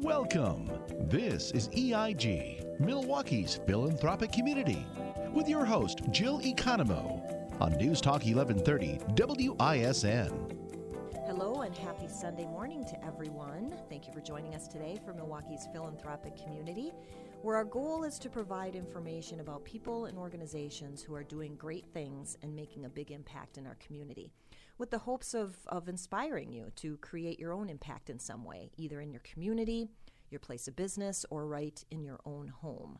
Welcome. This is EIG, Milwaukee's philanthropic community, with your host, Jill Economou, on News Talk 1130 WISN. Hello and happy Sunday morning to everyone. Thank you for joining us today for Milwaukee's philanthropic community, where our goal is to provide information about people and organizations who are doing great things and making a big impact in our community with the hopes of, of inspiring you to create your own impact in some way, either in your community, your place of business, or right in your own home.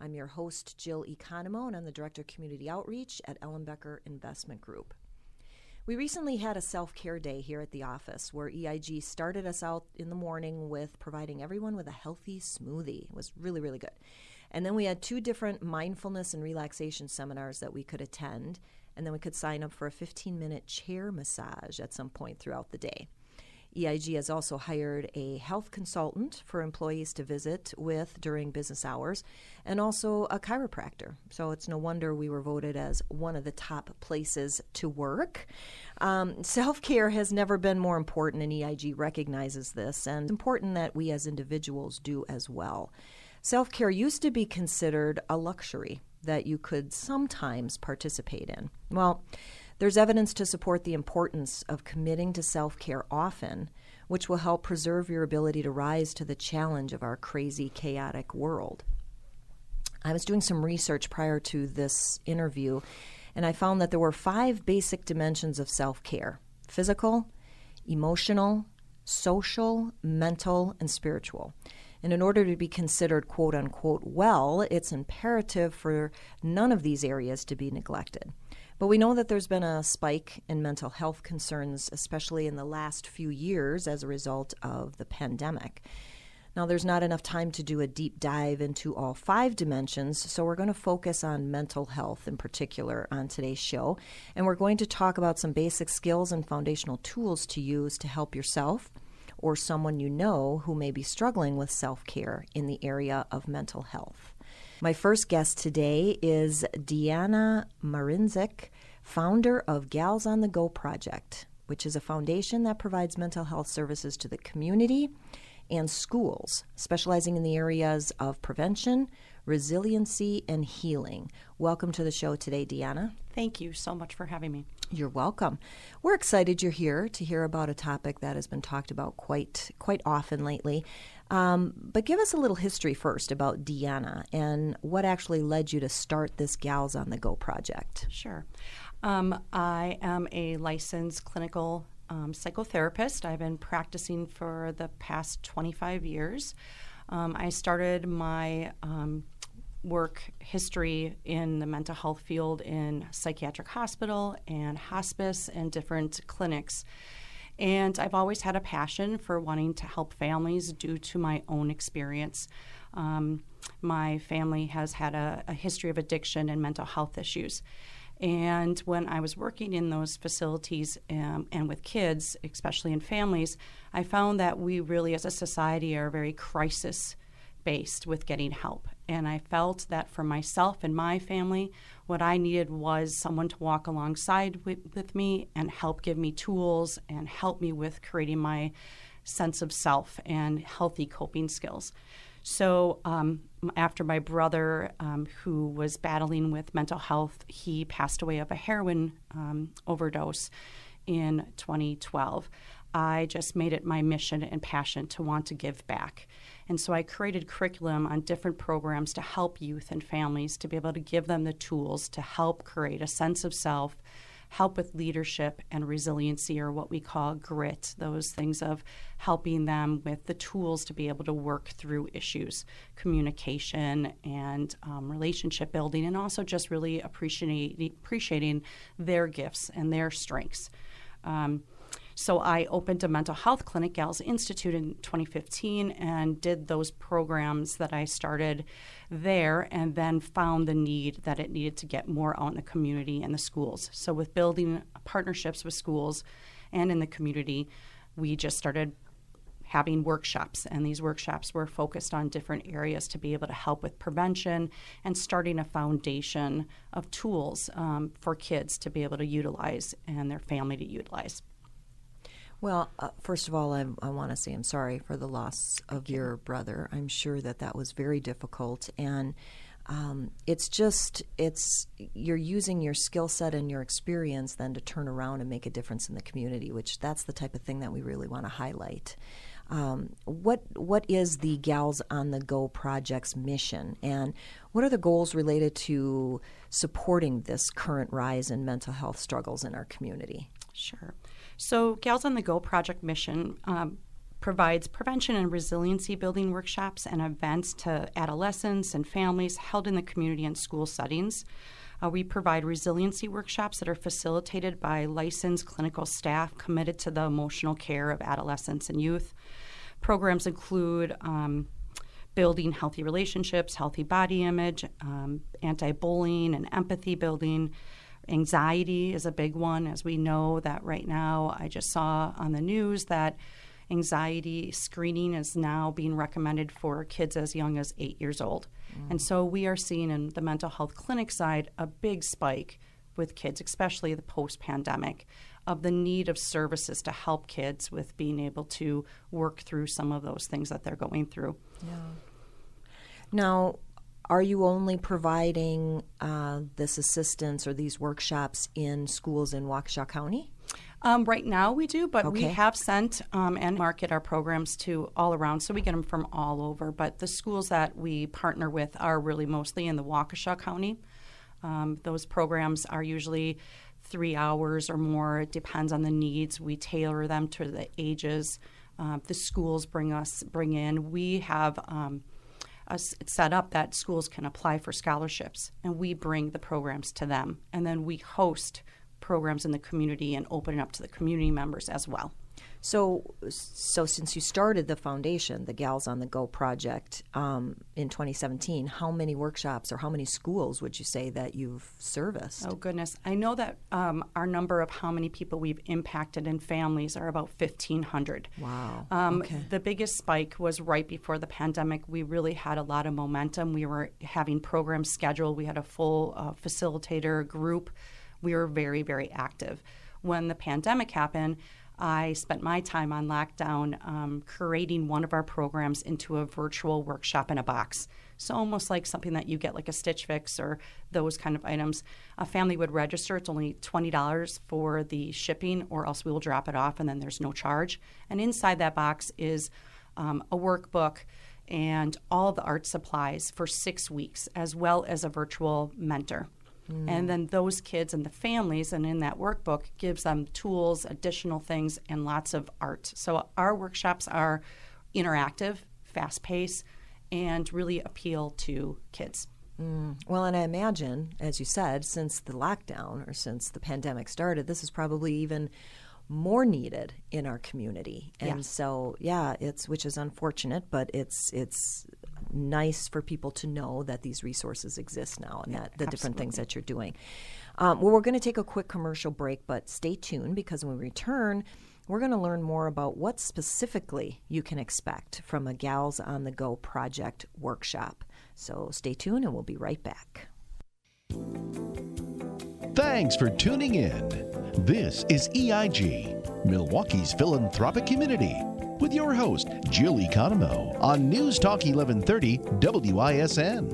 I'm your host, Jill Economou, and I'm the Director of Community Outreach at Ellenbecker Investment Group. We recently had a self care day here at the office where EIG started us out in the morning with providing everyone with a healthy smoothie. It was really, really good. And then we had two different mindfulness and relaxation seminars that we could attend and then we could sign up for a 15 minute chair massage at some point throughout the day. EIG has also hired a health consultant for employees to visit with during business hours and also a chiropractor. So it's no wonder we were voted as one of the top places to work. Um, Self care has never been more important, and EIG recognizes this, and it's important that we as individuals do as well. Self care used to be considered a luxury that you could sometimes participate in. Well, there's evidence to support the importance of committing to self care often, which will help preserve your ability to rise to the challenge of our crazy, chaotic world. I was doing some research prior to this interview, and I found that there were five basic dimensions of self care physical, emotional, social, mental, and spiritual. And in order to be considered quote unquote well, it's imperative for none of these areas to be neglected. But we know that there's been a spike in mental health concerns, especially in the last few years as a result of the pandemic. Now, there's not enough time to do a deep dive into all five dimensions, so we're going to focus on mental health in particular on today's show. And we're going to talk about some basic skills and foundational tools to use to help yourself or someone you know who may be struggling with self care in the area of mental health. My first guest today is Deanna Marinzik, founder of Gals on the Go Project, which is a foundation that provides mental health services to the community and schools, specializing in the areas of prevention, resiliency, and healing. Welcome to the show today, Deanna. Thank you so much for having me. You're welcome. We're excited you're here to hear about a topic that has been talked about quite quite often lately. Um, but give us a little history first about Deanna and what actually led you to start this Gals on the Go project. Sure. Um, I am a licensed clinical um, psychotherapist. I've been practicing for the past 25 years. Um, I started my um, work history in the mental health field in psychiatric hospital and hospice and different clinics. And I've always had a passion for wanting to help families due to my own experience. Um, my family has had a, a history of addiction and mental health issues. And when I was working in those facilities um, and with kids, especially in families, I found that we really, as a society, are very crisis based with getting help. And I felt that for myself and my family, what I needed was someone to walk alongside with, with me and help give me tools and help me with creating my sense of self and healthy coping skills. So, um, after my brother, um, who was battling with mental health, he passed away of a heroin um, overdose in 2012. I just made it my mission and passion to want to give back. And so I created curriculum on different programs to help youth and families to be able to give them the tools to help create a sense of self, help with leadership and resiliency, or what we call grit, those things of helping them with the tools to be able to work through issues, communication and um, relationship building, and also just really appreciating, appreciating their gifts and their strengths. Um, so I opened a mental health clinic, Gals Institute, in 2015 and did those programs that I started there and then found the need that it needed to get more out in the community and the schools. So with building partnerships with schools and in the community, we just started having workshops, and these workshops were focused on different areas to be able to help with prevention and starting a foundation of tools um, for kids to be able to utilize and their family to utilize. Well, uh, first of all, I, I want to say I'm sorry for the loss of your brother. I'm sure that that was very difficult, and um, it's just it's you're using your skill set and your experience then to turn around and make a difference in the community, which that's the type of thing that we really want to highlight. Um, what what is the Gals on the Go project's mission, and what are the goals related to supporting this current rise in mental health struggles in our community? Sure. So, Gals on the Go project mission um, provides prevention and resiliency building workshops and events to adolescents and families held in the community and school settings. Uh, we provide resiliency workshops that are facilitated by licensed clinical staff committed to the emotional care of adolescents and youth. Programs include um, building healthy relationships, healthy body image, um, anti bullying and empathy building. Anxiety is a big one, as we know that right now. I just saw on the news that anxiety screening is now being recommended for kids as young as eight years old. Mm. And so we are seeing in the mental health clinic side a big spike with kids, especially the post pandemic, of the need of services to help kids with being able to work through some of those things that they're going through. Yeah. Now, are you only providing uh, this assistance or these workshops in schools in Waukesha County? Um, right now we do, but okay. we have sent um, and market our programs to all around, so we get them from all over. But the schools that we partner with are really mostly in the Waukesha County. Um, those programs are usually three hours or more. It depends on the needs. We tailor them to the ages. Uh, the schools bring us bring in. We have um, set up that schools can apply for scholarships, and we bring the programs to them, and then we host programs in the community and open it up to the community members as well. So, so since you started the foundation, the Gals on the Go project um, in 2017, how many workshops or how many schools would you say that you've serviced? Oh goodness, I know that um, our number of how many people we've impacted in families are about 1,500. Wow. Um, okay. The biggest spike was right before the pandemic. We really had a lot of momentum. We were having programs scheduled. We had a full uh, facilitator group. We were very, very active. When the pandemic happened I spent my time on lockdown um, creating one of our programs into a virtual workshop in a box. So almost like something that you get like a Stitch Fix or those kind of items. A family would register. It's only twenty dollars for the shipping, or else we will drop it off, and then there's no charge. And inside that box is um, a workbook and all the art supplies for six weeks, as well as a virtual mentor. Mm. And then those kids and the families, and in that workbook, gives them tools, additional things, and lots of art. So our workshops are interactive, fast paced, and really appeal to kids. Mm. Well, and I imagine, as you said, since the lockdown or since the pandemic started, this is probably even more needed in our community. And yes. so, yeah, it's which is unfortunate, but it's it's nice for people to know that these resources exist now and yeah, that the absolutely. different things that you're doing. Um, well, we're going to take a quick commercial break, but stay tuned because when we return, we're going to learn more about what specifically you can expect from a Gals on the Go project workshop. So stay tuned and we'll be right back. Thanks for tuning in. This is EIG, Milwaukee's philanthropic community with your host, Jill Economou, on News Talk 1130 WISN.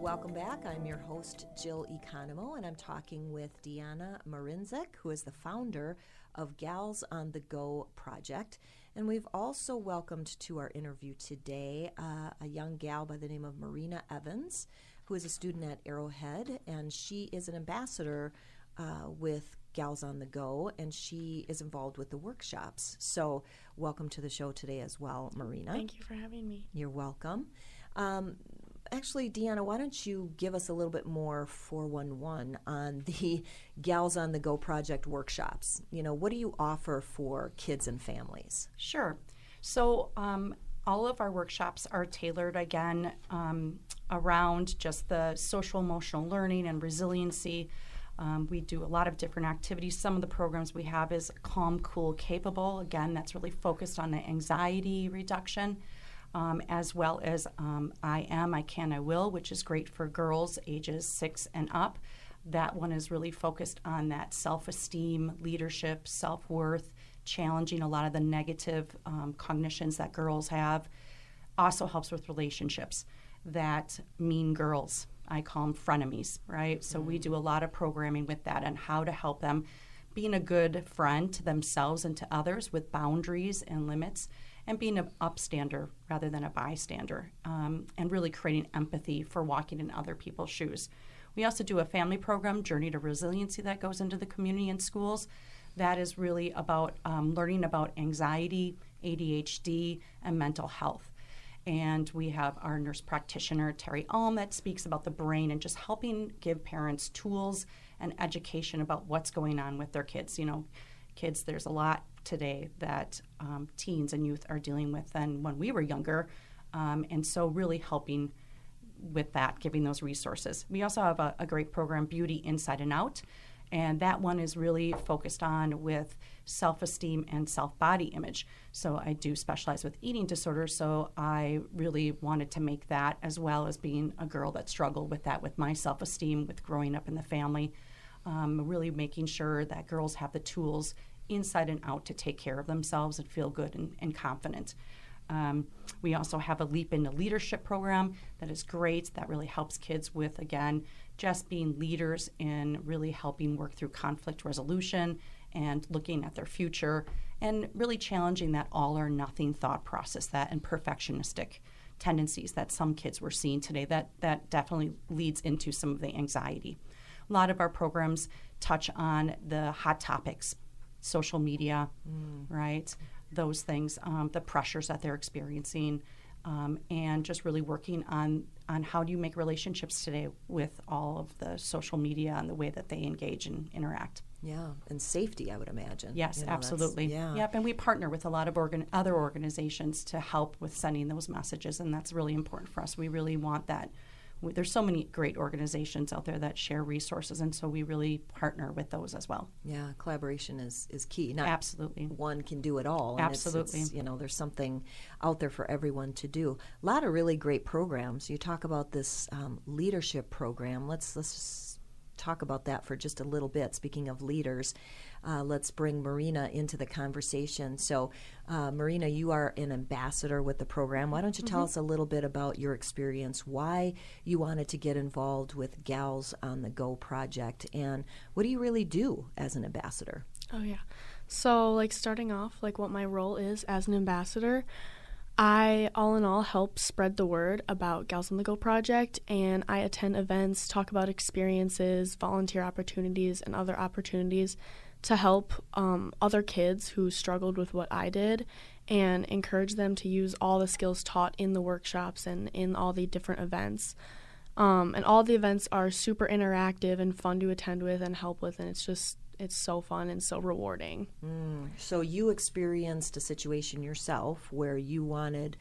Welcome back. I'm your host, Jill Economou, and I'm talking with Deanna Marinzek, who is the founder of Gals on the Go project. And we've also welcomed to our interview today uh, a young gal by the name of Marina Evans, who is a student at Arrowhead, and she is an ambassador uh, with Gals on the Go, and she is involved with the workshops. So, welcome to the show today as well, Marina. Thank you for having me. You're welcome. Um, actually, Deanna, why don't you give us a little bit more 411 on the Gals on the Go project workshops? You know, what do you offer for kids and families? Sure. So, um, all of our workshops are tailored again um, around just the social emotional learning and resiliency um, we do a lot of different activities. Some of the programs we have is Calm, Cool, Capable. Again, that's really focused on the anxiety reduction, um, as well as um, I Am, I Can, I Will, which is great for girls ages six and up. that one is really focused on that self esteem, leadership, self worth, challenging a lot of the negative um, cognitions that girls have. Also helps with relationships that mean girls. I call them frenemies, right? So we do a lot of programming with that and how to help them being a good friend to themselves and to others with boundaries and limits and being an upstander rather than a bystander um, and really creating empathy for walking in other people's shoes. We also do a family program, Journey to Resiliency, that goes into the community and schools. That is really about um, learning about anxiety, ADHD, and mental health. And we have our nurse practitioner, Terry Ulm, that speaks about the brain and just helping give parents tools and education about what's going on with their kids. You know, kids, there's a lot today that um, teens and youth are dealing with than when we were younger. Um, and so, really helping with that, giving those resources. We also have a, a great program, Beauty Inside and Out. And that one is really focused on with self esteem and self body image. So I do specialize with eating disorders. So I really wanted to make that as well as being a girl that struggled with that, with my self esteem, with growing up in the family. Um, really making sure that girls have the tools inside and out to take care of themselves and feel good and, and confident. Um, we also have a Leap into Leadership program that is great. That really helps kids with, again, just being leaders in really helping work through conflict resolution and looking at their future and really challenging that all or nothing thought process, that and perfectionistic tendencies that some kids were seeing today. That, that definitely leads into some of the anxiety. A lot of our programs touch on the hot topics, social media, mm. right? Those things, um, the pressures that they're experiencing, um, and just really working on on how do you make relationships today with all of the social media and the way that they engage and interact. Yeah, and safety, I would imagine. Yes, you know, absolutely. Yeah. Yep, and we partner with a lot of organ- other organizations to help with sending those messages, and that's really important for us. We really want that there's so many great organizations out there that share resources, and so we really partner with those as well. Yeah, collaboration is is key. Not Absolutely, one can do it all. Absolutely, it's, it's, you know, there's something out there for everyone to do. A lot of really great programs. You talk about this um, leadership program. Let's let's talk about that for just a little bit. Speaking of leaders, uh, let's bring Marina into the conversation. So, uh, Marina, you are an ambassador with the program. Why don't you tell mm-hmm. us a little bit about your experience, why you wanted to get involved with Gals on the Go project, and what do you really do as an ambassador? Oh, yeah. So, like, starting off, like, what my role is as an ambassador. I, all in all, help spread the word about Gals on the Go project, and I attend events, talk about experiences, volunteer opportunities, and other opportunities to help um, other kids who struggled with what I did and encourage them to use all the skills taught in the workshops and in all the different events. Um, and all the events are super interactive and fun to attend with and help with, and it's just it's so fun and so rewarding. Mm. So you experienced a situation yourself where you wanted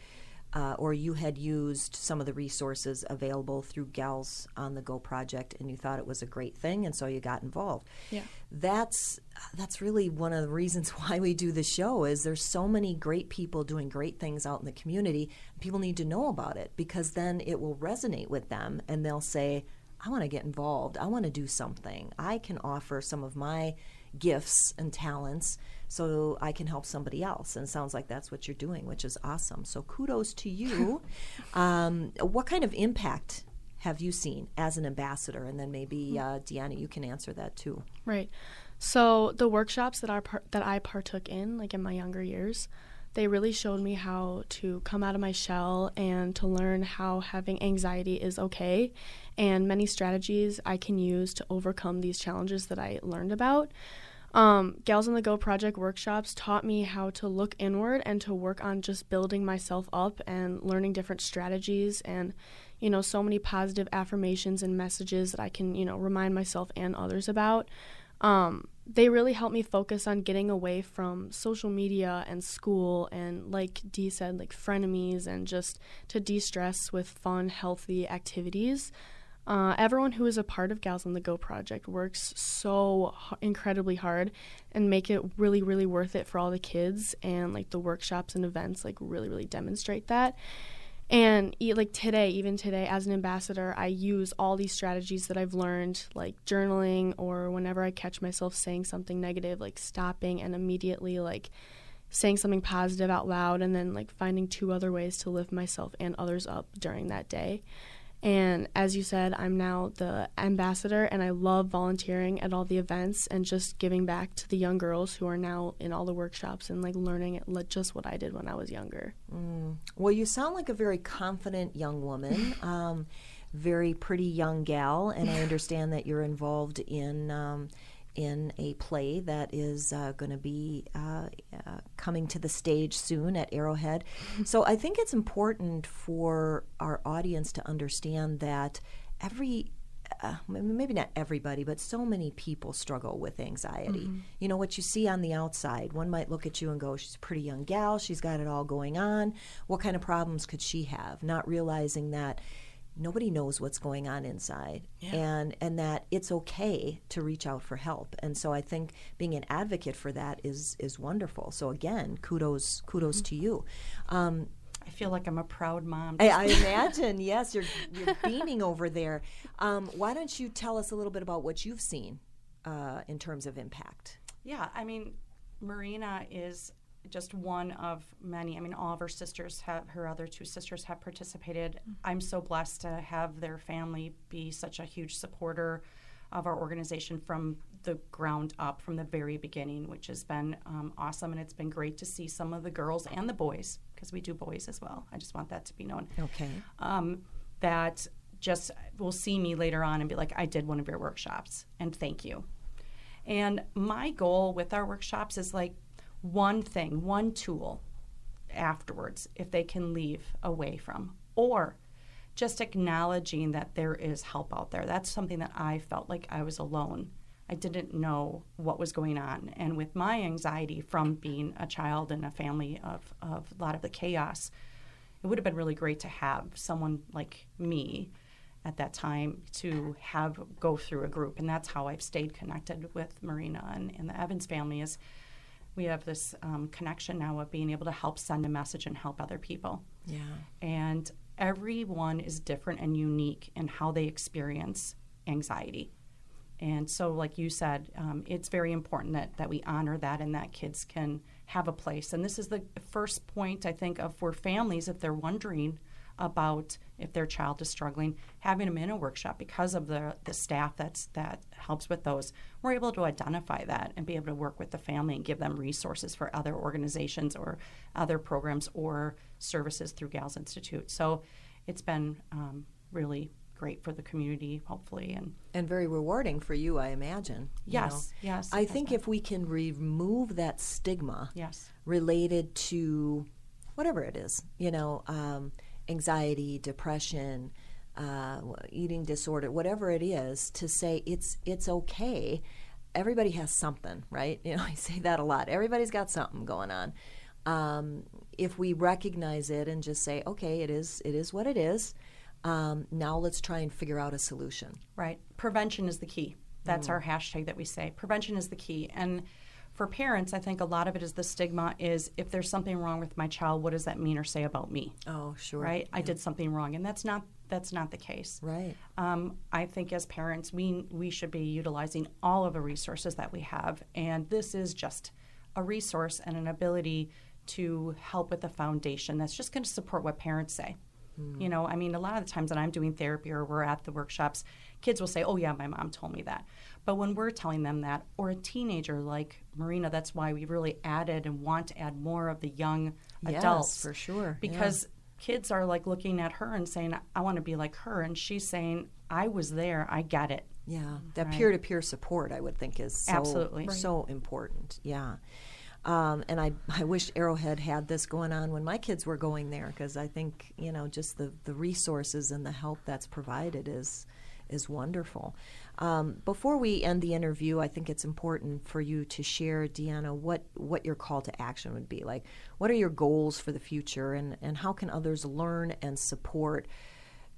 uh, or you had used some of the resources available through Gals on the Go project, and you thought it was a great thing, and so you got involved. Yeah, that's that's really one of the reasons why we do the show. Is there's so many great people doing great things out in the community. People need to know about it because then it will resonate with them, and they'll say, "I want to get involved. I want to do something. I can offer some of my." gifts and talents so I can help somebody else. And it sounds like that's what you're doing, which is awesome. So kudos to you. um, what kind of impact have you seen as an ambassador? And then maybe uh, Deanna, you can answer that too. Right. So the workshops that I par- that I partook in, like in my younger years, they really showed me how to come out of my shell and to learn how having anxiety is okay and many strategies I can use to overcome these challenges that I learned about. Um, Gals on the Go project workshops taught me how to look inward and to work on just building myself up and learning different strategies and, you know, so many positive affirmations and messages that I can, you know, remind myself and others about. Um, they really helped me focus on getting away from social media and school and, like Dee said, like frenemies and just to de stress with fun, healthy activities. Uh, everyone who is a part of Gals on the Go project works so h- incredibly hard and make it really, really worth it for all the kids. And like the workshops and events, like really, really demonstrate that. And like today, even today, as an ambassador, I use all these strategies that I've learned, like journaling, or whenever I catch myself saying something negative, like stopping and immediately like saying something positive out loud, and then like finding two other ways to lift myself and others up during that day. And as you said, I'm now the ambassador, and I love volunteering at all the events and just giving back to the young girls who are now in all the workshops and like learning it, like, just what I did when I was younger. Mm. Well, you sound like a very confident young woman, um, very pretty young gal, and I understand that you're involved in. Um, in a play that is uh, going to be uh, uh, coming to the stage soon at Arrowhead. so I think it's important for our audience to understand that every uh, maybe not everybody, but so many people struggle with anxiety. Mm-hmm. You know, what you see on the outside, one might look at you and go, She's a pretty young gal, she's got it all going on. What kind of problems could she have? Not realizing that nobody knows what's going on inside yeah. and and that it's okay to reach out for help and so i think being an advocate for that is is wonderful so again kudos kudos mm-hmm. to you um, I feel like I'm a proud mom. I, I imagine, yes, you're, you're beaming over there. Um, why don't you tell us a little bit about what you've seen uh, in terms of impact? Yeah, I mean, Marina is just one of many. I mean, all of her sisters have, her other two sisters have participated. Mm-hmm. I'm so blessed to have their family be such a huge supporter of our organization from the ground up, from the very beginning, which has been um, awesome. And it's been great to see some of the girls and the boys, because we do boys as well. I just want that to be known. Okay. Um, that just will see me later on and be like, I did one of your workshops, and thank you. And my goal with our workshops is like one thing, one tool afterwards if they can leave away from, or just acknowledging that there is help out there. That's something that I felt like I was alone. I didn't know what was going on. And with my anxiety from being a child in a family of, of a lot of the chaos, it would have been really great to have someone like me at that time to have go through a group. And that's how I've stayed connected with Marina and, and the Evans family is we have this um, connection now of being able to help send a message and help other people. Yeah. And everyone is different and unique in how they experience anxiety. And so, like you said, um, it's very important that, that we honor that and that kids can have a place. And this is the first point, I think, of for families, if they're wondering about if their child is struggling, having them in a workshop because of the, the staff that's that helps with those, we're able to identify that and be able to work with the family and give them resources for other organizations or other programs or services through Gals Institute. So it's been um, really great for the community, hopefully, and and very rewarding for you, I imagine. Yes, you know? yes. I think if we can remove that stigma, yes, related to whatever it is, you know. Um, anxiety, depression, uh, eating disorder, whatever it is, to say it's it's okay. Everybody has something, right? You know, I say that a lot. Everybody's got something going on. Um, if we recognize it and just say, okay, it is it is what it is. Um, now let's try and figure out a solution. Right. Prevention is the key. That's mm. our hashtag that we say. Prevention is the key. And for parents, I think a lot of it is the stigma is if there's something wrong with my child, what does that mean or say about me? Oh, sure. Right? Yeah. I did something wrong, and that's not that's not the case. Right. Um, I think as parents, we we should be utilizing all of the resources that we have, and this is just a resource and an ability to help with the foundation that's just going to support what parents say. Mm. You know, I mean, a lot of the times that I'm doing therapy or we're at the workshops, kids will say, "Oh yeah, my mom told me that." But when we're telling them that, or a teenager like Marina, that's why we really added and want to add more of the young yes, adults for sure. Because yeah. kids are like looking at her and saying, "I want to be like her," and she's saying, "I was there. I get it." Yeah, that peer to peer support, I would think, is so, absolutely so important. Yeah. Um, and I, I wish Arrowhead had this going on when my kids were going there because I think you know just the, the resources and the help that's provided is is wonderful. Um, before we end the interview, I think it's important for you to share, Deanna, what, what your call to action would be. Like, what are your goals for the future, and, and how can others learn and support?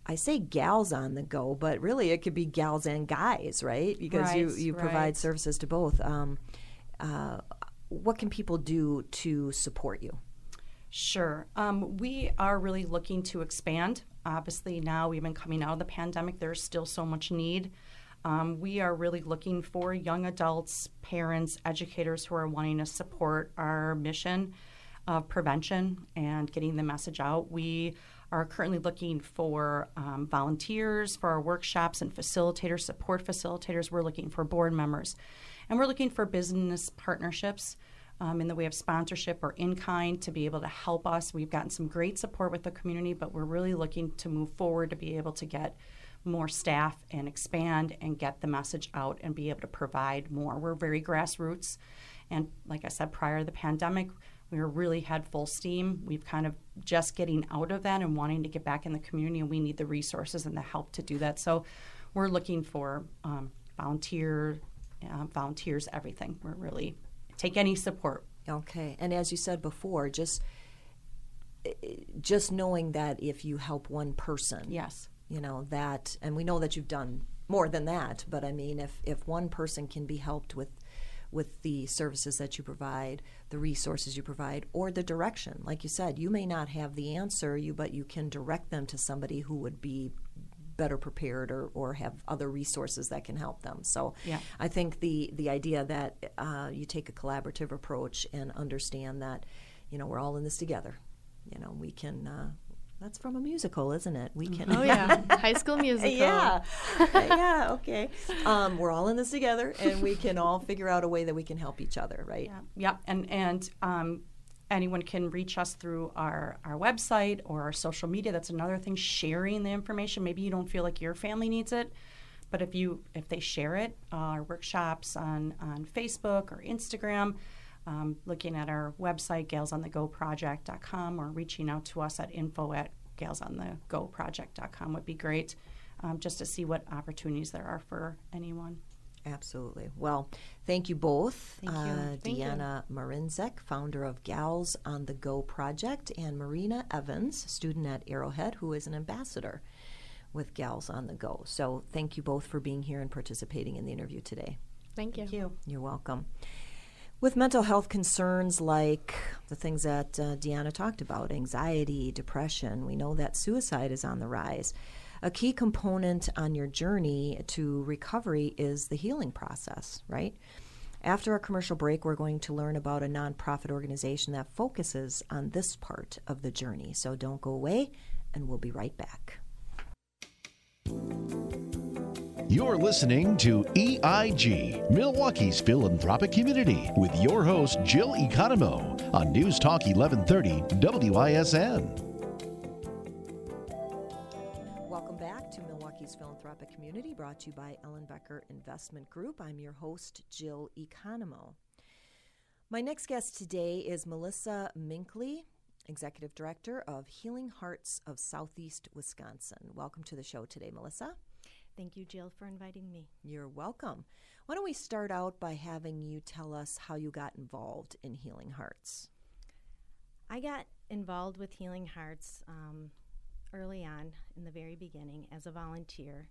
I say gals on the go, but really it could be gals and guys, right? Because right, you, you right. provide services to both. Um, uh, what can people do to support you? Sure. Um, we are really looking to expand. Obviously, now we've been coming out of the pandemic, there's still so much need. Um, we are really looking for young adults, parents, educators who are wanting to support our mission of prevention and getting the message out. We are currently looking for um, volunteers for our workshops and facilitators, support facilitators. We're looking for board members. And we're looking for business partnerships um, in the way of sponsorship or in kind to be able to help us. We've gotten some great support with the community, but we're really looking to move forward to be able to get more staff and expand and get the message out and be able to provide more. We're very grassroots. And like I said, prior to the pandemic, we were really had full steam. We've kind of just getting out of that and wanting to get back in the community, and we need the resources and the help to do that. So we're looking for um, volunteer, uh, volunteers, everything. We're really take any support. Okay, and as you said before, just just knowing that if you help one person, yes, you know that and we know that you've done more than that but i mean if if one person can be helped with with the services that you provide the resources you provide or the direction like you said you may not have the answer you but you can direct them to somebody who would be better prepared or, or have other resources that can help them so yeah. i think the the idea that uh, you take a collaborative approach and understand that you know we're all in this together you know we can uh, that's from a musical, isn't it? We can. Oh yeah, High School Musical. yeah, yeah. Okay. Um, we're all in this together, and we can all figure out a way that we can help each other, right? Yeah. Yep. And and um, anyone can reach us through our our website or our social media. That's another thing. Sharing the information. Maybe you don't feel like your family needs it, but if you if they share it, uh, our workshops on on Facebook or Instagram um, looking at our website, galsonthegoproject.com, or reaching out to us at info at galsonthegoproject.com would be great um, just to see what opportunities there are for anyone. Absolutely. Well, thank you both. Thank you. Uh, thank Deanna you. Marinzek, founder of Gals on the Go project, and Marina Evans, student at Arrowhead, who is an ambassador with Gals on the Go. So, thank you both for being here and participating in the interview today. Thank you. Thank you. You're welcome. With mental health concerns like the things that uh, Deanna talked about anxiety, depression we know that suicide is on the rise. A key component on your journey to recovery is the healing process, right? After our commercial break, we're going to learn about a nonprofit organization that focuses on this part of the journey. So don't go away, and we'll be right back. You're listening to EIG, Milwaukee's philanthropic community, with your host, Jill Economou, on News Talk 1130 WISN. Welcome back to Milwaukee's philanthropic community, brought to you by Ellenbecker Investment Group. I'm your host, Jill Economou. My next guest today is Melissa Minkley, Executive Director of Healing Hearts of Southeast Wisconsin. Welcome to the show today, Melissa. Thank you, Jill, for inviting me. You're welcome. Why don't we start out by having you tell us how you got involved in Healing Hearts? I got involved with Healing Hearts um, early on in the very beginning as a volunteer.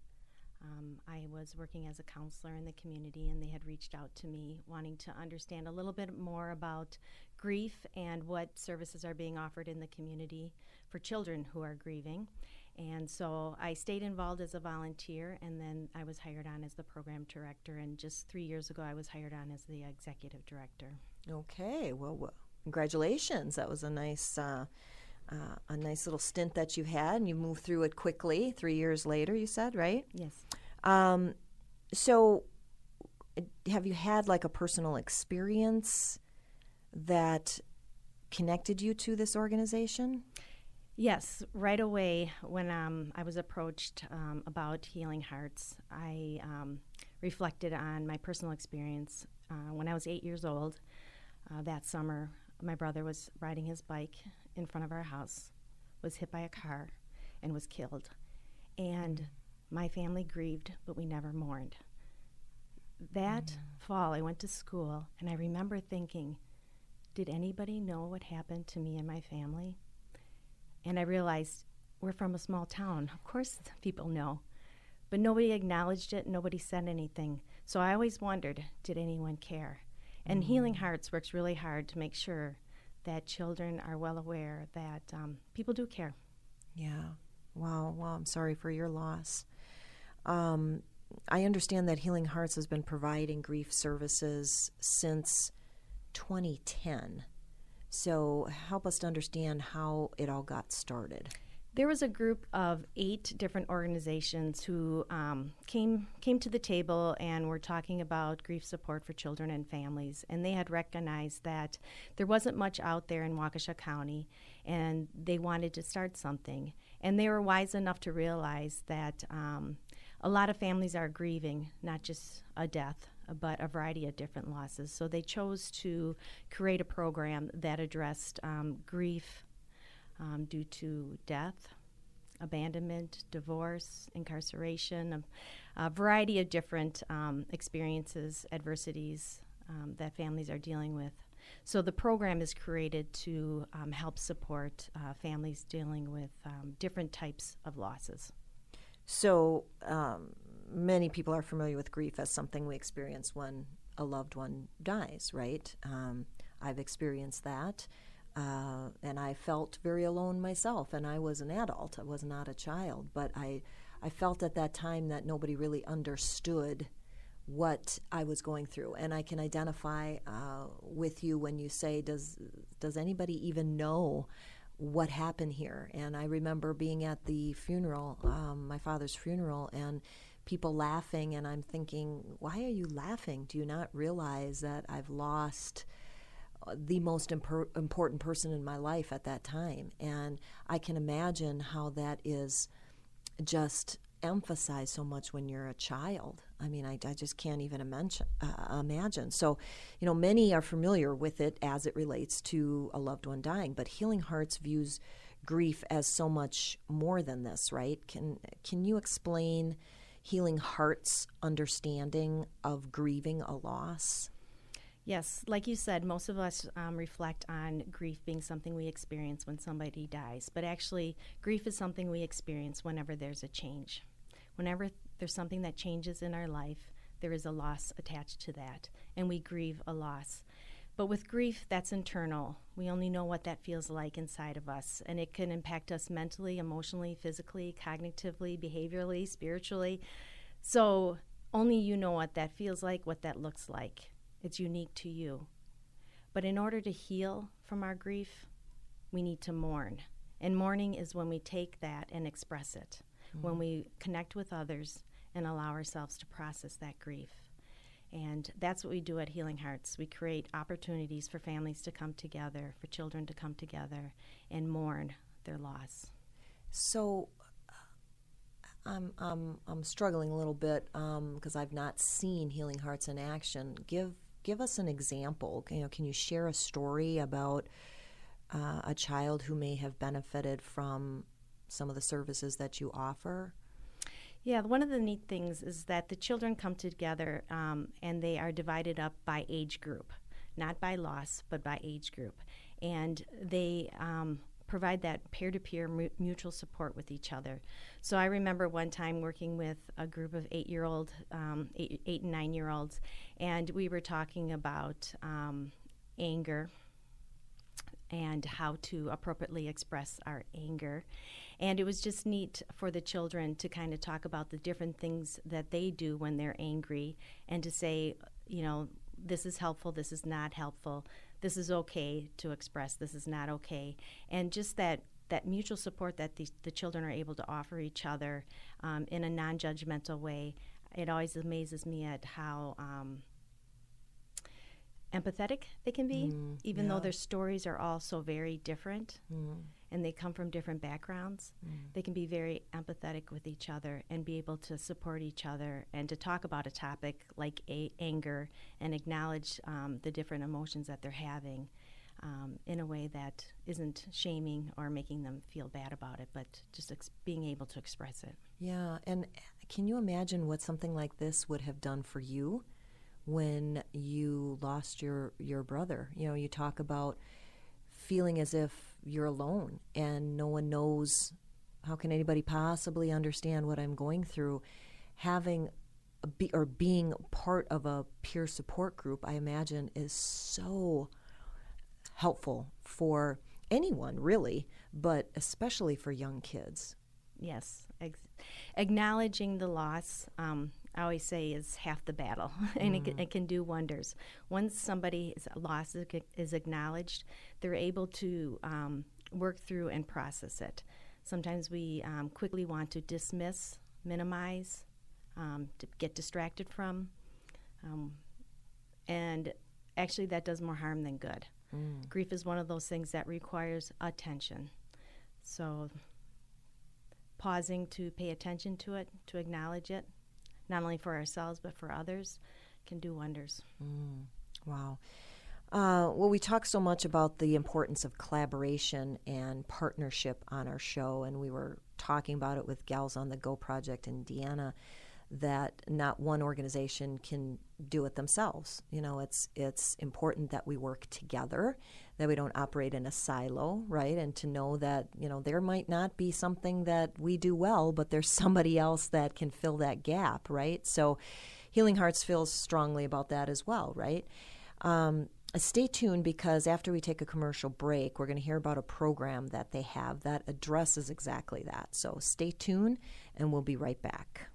Um, I was working as a counselor in the community, and they had reached out to me wanting to understand a little bit more about grief and what services are being offered in the community for children who are grieving. And so I stayed involved as a volunteer, and then I was hired on as the program director. And just three years ago, I was hired on as the executive director. Okay, well, well congratulations. That was a nice. Uh, uh, a nice little stint that you had, and you moved through it quickly. Three years later, you said, right? Yes. Um, so, have you had like a personal experience that connected you to this organization? Yes, right away when um, I was approached um, about Healing Hearts, I um, reflected on my personal experience. Uh, when I was eight years old, uh, that summer, my brother was riding his bike in front of our house, was hit by a car, and was killed. And my family grieved, but we never mourned. That mm. fall, I went to school, and I remember thinking, did anybody know what happened to me and my family? And I realized we're from a small town. Of course, people know. But nobody acknowledged it, nobody said anything. So I always wondered did anyone care? And mm. Healing Hearts works really hard to make sure that children are well aware that um, people do care. Yeah. Wow. Well, I'm sorry for your loss. Um, I understand that Healing Hearts has been providing grief services since 2010. So, help us to understand how it all got started. There was a group of eight different organizations who um, came came to the table and were talking about grief support for children and families. And they had recognized that there wasn't much out there in Waukesha County, and they wanted to start something. And they were wise enough to realize that um, a lot of families are grieving, not just a death, but a variety of different losses. So they chose to create a program that addressed um, grief um, due to death, abandonment, divorce, incarceration, a, a variety of different um, experiences, adversities um, that families are dealing with. So the program is created to um, help support uh, families dealing with um, different types of losses. So um, many people are familiar with grief as something we experience when a loved one dies, right? I've experienced that. Uh, and I felt very alone myself. And I was an adult; I was not a child. But I, I felt at that time that nobody really understood what I was going through. And I can identify uh, with you when you say, "Does does anybody even know?" What happened here? And I remember being at the funeral, um, my father's funeral, and people laughing. And I'm thinking, why are you laughing? Do you not realize that I've lost the most imper- important person in my life at that time. And I can imagine how that is just emphasized so much when you're a child. I mean, I, I just can't even imagine, uh, imagine. So, you know, many are familiar with it as it relates to a loved one dying, but Healing Hearts views grief as so much more than this, right? Can can you explain Healing Hearts' understanding of grieving a loss? Yes, like you said, most of us um, reflect on grief being something we experience when somebody dies. But actually, grief is something we experience whenever there's a change. Whenever there's something that changes in our life, there is a loss attached to that, and we grieve a loss. But with grief, that's internal. We only know what that feels like inside of us, and it can impact us mentally, emotionally, physically, cognitively, behaviorally, spiritually. So, only you know what that feels like, what that looks like. It's unique to you. But in order to heal from our grief, we need to mourn. And mourning is when we take that and express it, mm-hmm. when we connect with others and allow ourselves to process that grief. And that's what we do at Healing Hearts. We create opportunities for families to come together, for children to come together and mourn their loss. So, I'm, I'm, I'm struggling a little bit because um, I've not seen Healing Hearts in action. Give give us an example. You know, can you share a story about uh, a child who may have benefited from some of the services that you offer? Yeah, one of the neat things is that the children come together um, and they are divided up by age group, not by loss, but by age group. And they um, provide that peer to peer mutual support with each other. So I remember one time working with a group of eight year old, um, eight, eight, and nine year olds, and we were talking about um, anger and how to appropriately express our anger. And it was just neat for the children to kind of talk about the different things that they do when they're angry and to say, you know, this is helpful, this is not helpful this is okay to express, this is not okay. And just that that mutual support that the, the children are able to offer each other um, in a non-judgmental way it always amazes me at how um, empathetic they can be mm, even yeah. though their stories are all so very different mm and they come from different backgrounds, mm. they can be very empathetic with each other and be able to support each other and to talk about a topic like a- anger and acknowledge um, the different emotions that they're having um, in a way that isn't shaming or making them feel bad about it, but just ex- being able to express it. Yeah, and can you imagine what something like this would have done for you when you lost your your brother? You know, you talk about feeling as if you're alone and no one knows how can anybody possibly understand what I'm going through. Having be, or being part of a peer support group, I imagine, is so helpful for anyone, really, but especially for young kids. Yes, acknowledging the loss. Um, I always say is half the battle, and mm. it, it, can do wonders. Once somebody's loss is, is acknowledged, they're able to um, work through and process it. Sometimes we um, quickly want to dismiss, minimize, um, to get distracted from, um, and actually that does more harm than good. Mm. Grief is one of those things that requires attention. So, pausing to pay attention to it, to acknowledge it, not only for ourselves but for others, can do wonders. Mm. Wow. Uh, well, we talk so much about the importance of collaboration and partnership on our show, and we were talking about it with Gals on the Go project in Deanna that not one organization can do it themselves. You know, it's it's important that we work together, that we don't operate in a silo, right? And to know that, you know, there might not be something that we do well, but there's somebody else that can fill that gap, right? So Healing Hearts feels strongly about that as well, right? Um, stay tuned because after we take a commercial break, we're going to hear about a program that they have that addresses exactly that. So stay tuned and we'll be right back.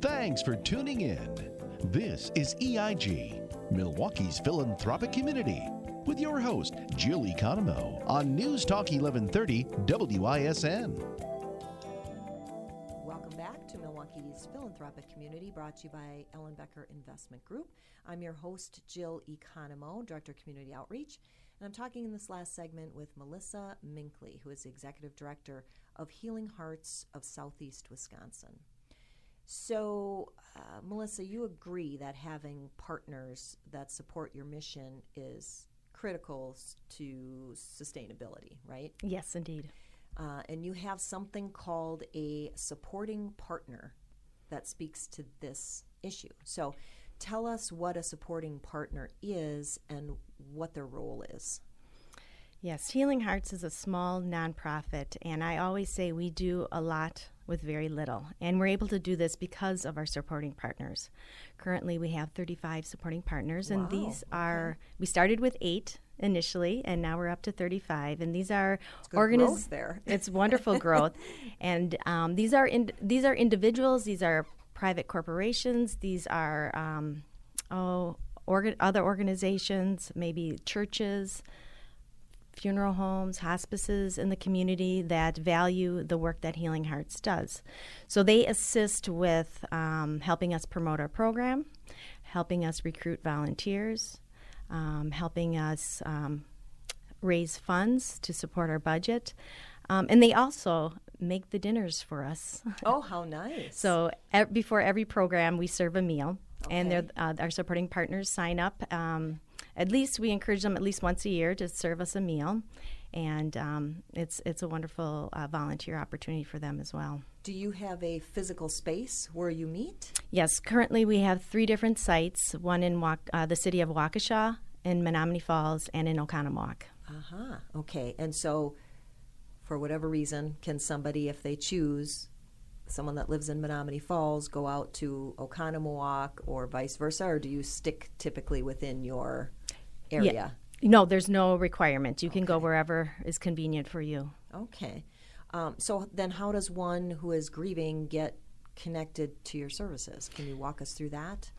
Thanks for tuning in. This is EIG, Milwaukee's philanthropic community, with your host, Jill Economou, on News Talk 1130 WISN. Welcome back to Milwaukee's philanthropic community, brought to you by Ellenbecker Investment Group. I'm your host, Jill Economou, Director of Community Outreach, and I'm talking in this last segment with Melissa Minkley, who is the Executive Director of Healing Hearts of Southeast Wisconsin. So, uh, Melissa, you agree that having partners that support your mission is critical to sustainability, right? Yes, indeed. Uh, and you have something called a supporting partner that speaks to this issue. So, tell us what a supporting partner is and what their role is. Yes, Healing Hearts is a small nonprofit, and I always say we do a lot with very little. And we're able to do this because of our supporting partners. Currently, we have 35 supporting partners, wow. and these are, we started with eight initially, and now we're up to 35. And these are organizations. there. it's wonderful growth, and um, these are in, these are individuals. These are private corporations. These are um, oh organ- other organizations, maybe churches funeral homes, hospices in the community that value the work that Healing Hearts does. So they assist with um, helping us promote our program, helping us recruit volunteers, um, helping us um, raise funds to support our budget. Um, and they also make the dinners for us. Oh, how nice. so e- before every program, we serve a meal. Okay. And uh, our supporting partners sign up um, at least we encourage them at least once a year to serve us a meal, and um, it's it's a wonderful uh, volunteer opportunity for them as well. Do you have a physical space where you meet? Yes, currently we have three different sites: one in uh, the city of Waukesha, in Menomonee Falls, and in Oconomowoc. Uh huh. Okay, and so for whatever reason, can somebody, if they choose, someone that lives in Menomonee Falls go out to Oconomowoc or vice versa, or do you stick typically within your area? Yeah. No, there's no requirement. You can go wherever is convenient for you. Okay. Um, so then, how does one who is grieving get connected to your services? Can you walk us through that?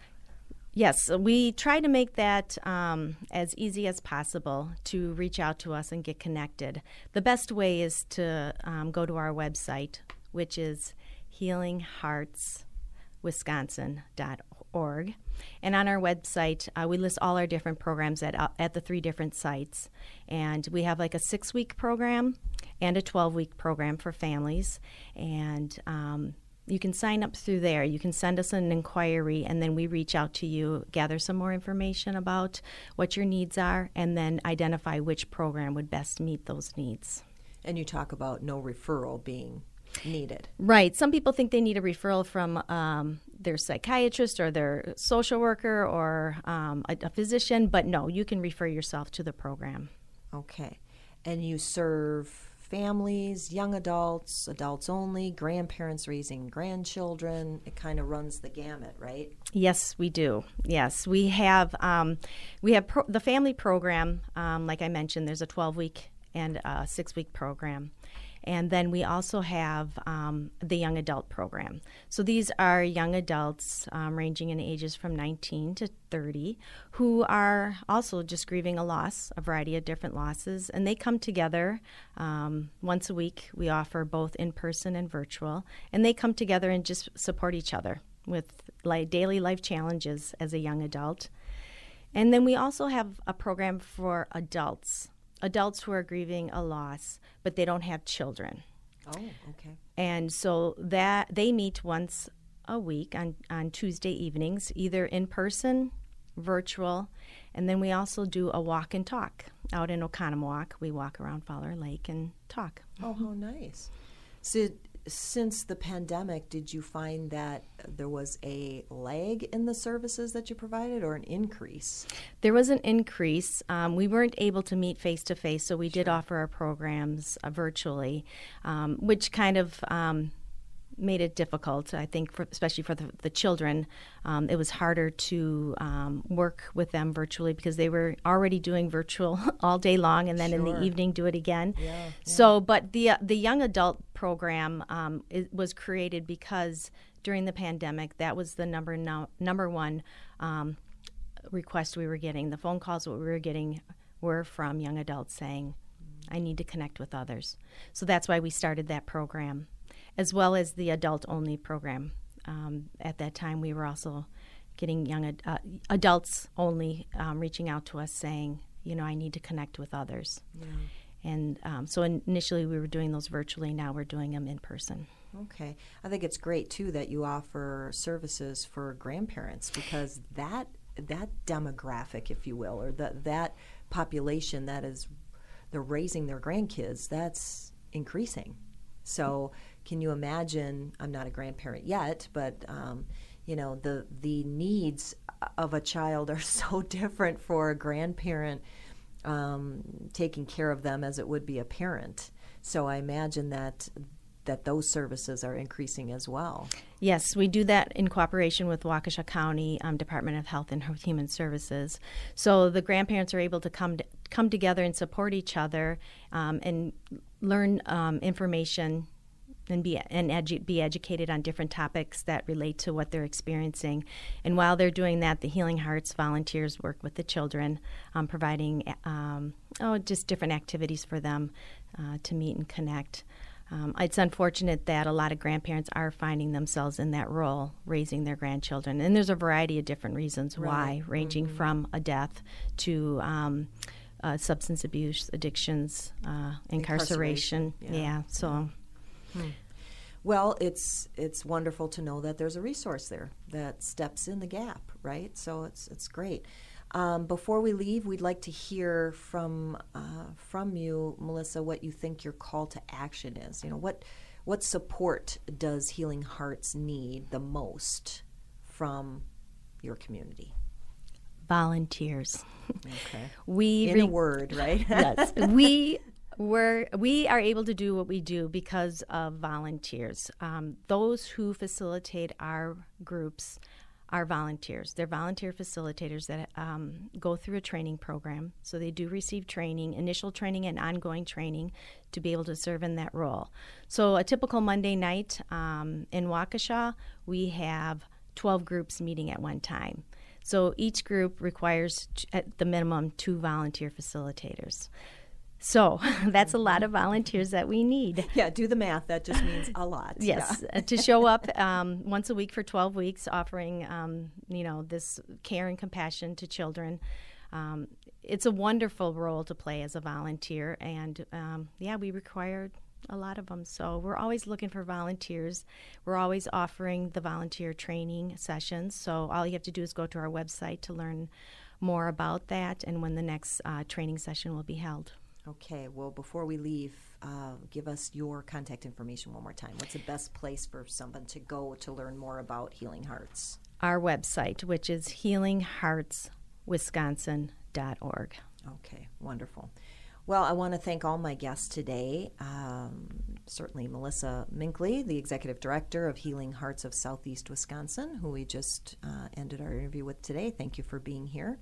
Yes, we try to make that um, as easy as possible to reach out to us and get connected. The best way is to um, go to our website, which is healingheartswisconsin.org. And on our website, uh, we list all our different programs at, uh, at the three different sites. And we have like a six week program and a 12 week program for families. And um, you can sign up through there. You can send us an inquiry, and then we reach out to you, gather some more information about what your needs are, and then identify which program would best meet those needs. And you talk about no referral being needed. Right. Some people think they need a referral from um, their psychiatrist or their social worker or um, a, a physician, but no, you can refer yourself to the program. Okay. And you serve families, young adults, adults only, grandparents raising grandchildren. It kind of runs the gamut, right? Yes, we do. Yes, we have um, we have pro- the family program. Um, like I mentioned, there's a 12 week and a six week program. And then we also have um, the young adult program. So these are young adults um, ranging in ages from 19 to 30 who are also just grieving a loss, a variety of different losses. And they come together um, once a week. We offer both in person and virtual. And they come together and just support each other with like daily life challenges as a young adult. And then we also have a program for adults adults who are grieving a loss, but they don't have children. Oh, okay. And so that they meet once a week on, on Tuesday evenings, either in person, virtual, and then we also do a walk and talk out in Oconomowoc. We walk around Fowler Lake and talk. Oh, how nice. So since the pandemic, did you find that there was a lag in the services that you provided or an increase? There was an increase. Um, we weren't able to meet face to face, so we sure. did offer our programs uh, virtually, um, which kind of um, made it difficult. I think, for, especially for the, the children, um, it was harder to um, work with them virtually because they were already doing virtual all day long, and then sure. in the evening do it again. Yeah, yeah. So, but the uh, the young adult program um, was created because during the pandemic, that was the number no, number one um, request we were getting. The phone calls that we were getting were from young adults saying, "I need to connect with others." So that's why we started that program as well as the adult only program. Um, at that time, we were also getting young ad- uh, adults only um, reaching out to us saying, you know, I need to connect with others. Yeah. And um, so initially we were doing those virtually, now we're doing them in person. Okay. I think it's great too that you offer services for grandparents because that that demographic, if you will, or that that population that is they're raising their grandkids, that's increasing. So can you imagine? I'm not a grandparent yet, but um, you know the the needs of a child are so different for a grandparent um, taking care of them as it would be a parent. So I imagine that that those services are increasing as well. Yes, we do that in cooperation with Waukesha County um, Department of Health and Human Services. So the grandparents are able to come to, come together and support each other um, and learn um, information and be and edu- be educated on different topics that relate to what they're experiencing. And while they're doing that, the Healing Hearts volunteers work with the children, um, providing um, oh just different activities for them uh, to meet and connect. Um, it's unfortunate that a lot of grandparents are finding themselves in that role, raising their grandchildren, and there's a variety of different reasons right. why, ranging mm-hmm. from a death to um, uh, substance abuse, addictions, uh, incarceration. incarceration. Yeah. yeah. so Hmm. Well, it's it's wonderful to know that there's a resource there that steps in the gap, right? So it's it's great. Um, before we leave, we'd like to hear from uh, from you, Melissa, what you think your call to action is. You know, what what support does Healing Hearts need the most from your community? Volunteers. Okay. we in re- a word, right? yes, we we're, we are able to do what we do because of volunteers. Um, those who facilitate our groups are volunteers. They're volunteer facilitators that um, go through a training program. So they do receive training, initial training, and ongoing training to be able to serve in that role. So a typical Monday night um, in Waukesha, we have 12 groups meeting at one time. So each group requires, at the minimum, two volunteer facilitators. So that's a lot of volunteers that we need. Yeah, do the math. That just means a lot. yes, yeah. to show up um, once a week for 12 weeks, offering um, you know this care and compassion to children. Um, it's a wonderful role to play as a volunteer, and um, yeah, we require a lot of them. So we're always looking for volunteers. We're always offering the volunteer training sessions. So all you have to do is go to our website to learn more about that and when the next uh, training session will be held. Okay, well, before we leave, uh, give us your contact information one more time. What's the best place for someone to go to learn more about Healing Hearts? Our website, which is healingheartswisconsin.org. Okay, wonderful. Well, I want to thank all my guests today. Um, certainly, Melissa Minkley, the executive director of Healing Hearts of Southeast Wisconsin, who we just uh, ended our interview with today. Thank you for being here.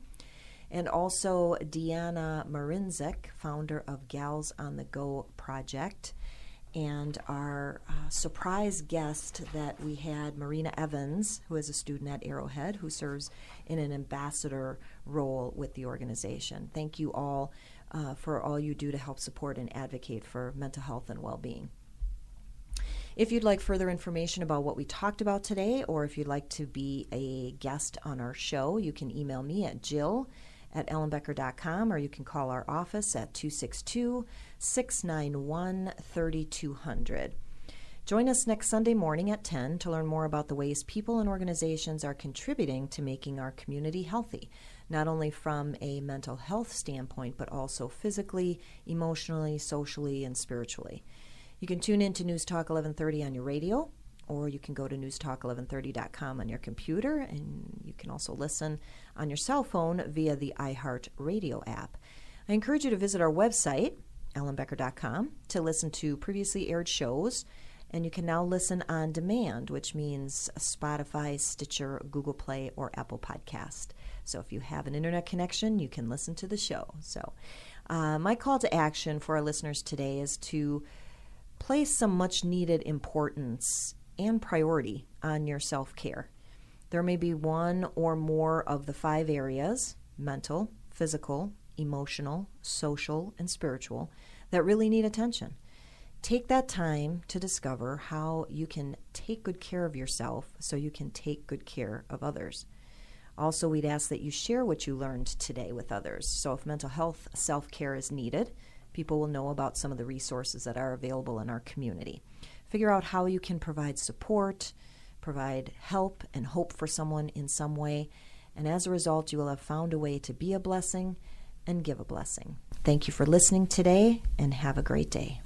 And also, Deanna Marinzik, founder of Gals on the Go project. And our uh, surprise guest that we had, Marina Evans, who is a student at Arrowhead, who serves in an ambassador role with the organization. Thank you all uh, for all you do to help support and advocate for mental health and well being. If you'd like further information about what we talked about today, or if you'd like to be a guest on our show, you can email me at jill at ellenbecker.com or you can call our office at 262 691 3200. Join us next Sunday morning at 10 to learn more about the ways people and organizations are contributing to making our community healthy not only from a mental health standpoint, but also physically, emotionally, socially, and spiritually. You can tune in to News Talk 1130 on your radio, or you can go to newstalk1130.com on your computer, and you can also listen on your cell phone via the iHeart Radio app. I encourage you to visit our website, ellenbecker.com, to listen to previously aired shows. And you can now listen on demand, which means Spotify, Stitcher, Google Play, or Apple Podcast. So if you have an internet connection, you can listen to the show. So, uh, my call to action for our listeners today is to place some much needed importance and priority on your self care. There may be one or more of the five areas mental, physical, emotional, social, and spiritual that really need attention. Take that time to discover how you can take good care of yourself so you can take good care of others. Also, we'd ask that you share what you learned today with others. So, if mental health self care is needed, people will know about some of the resources that are available in our community. Figure out how you can provide support, provide help and hope for someone in some way, and as a result, you will have found a way to be a blessing and give a blessing. Thank you for listening today, and have a great day.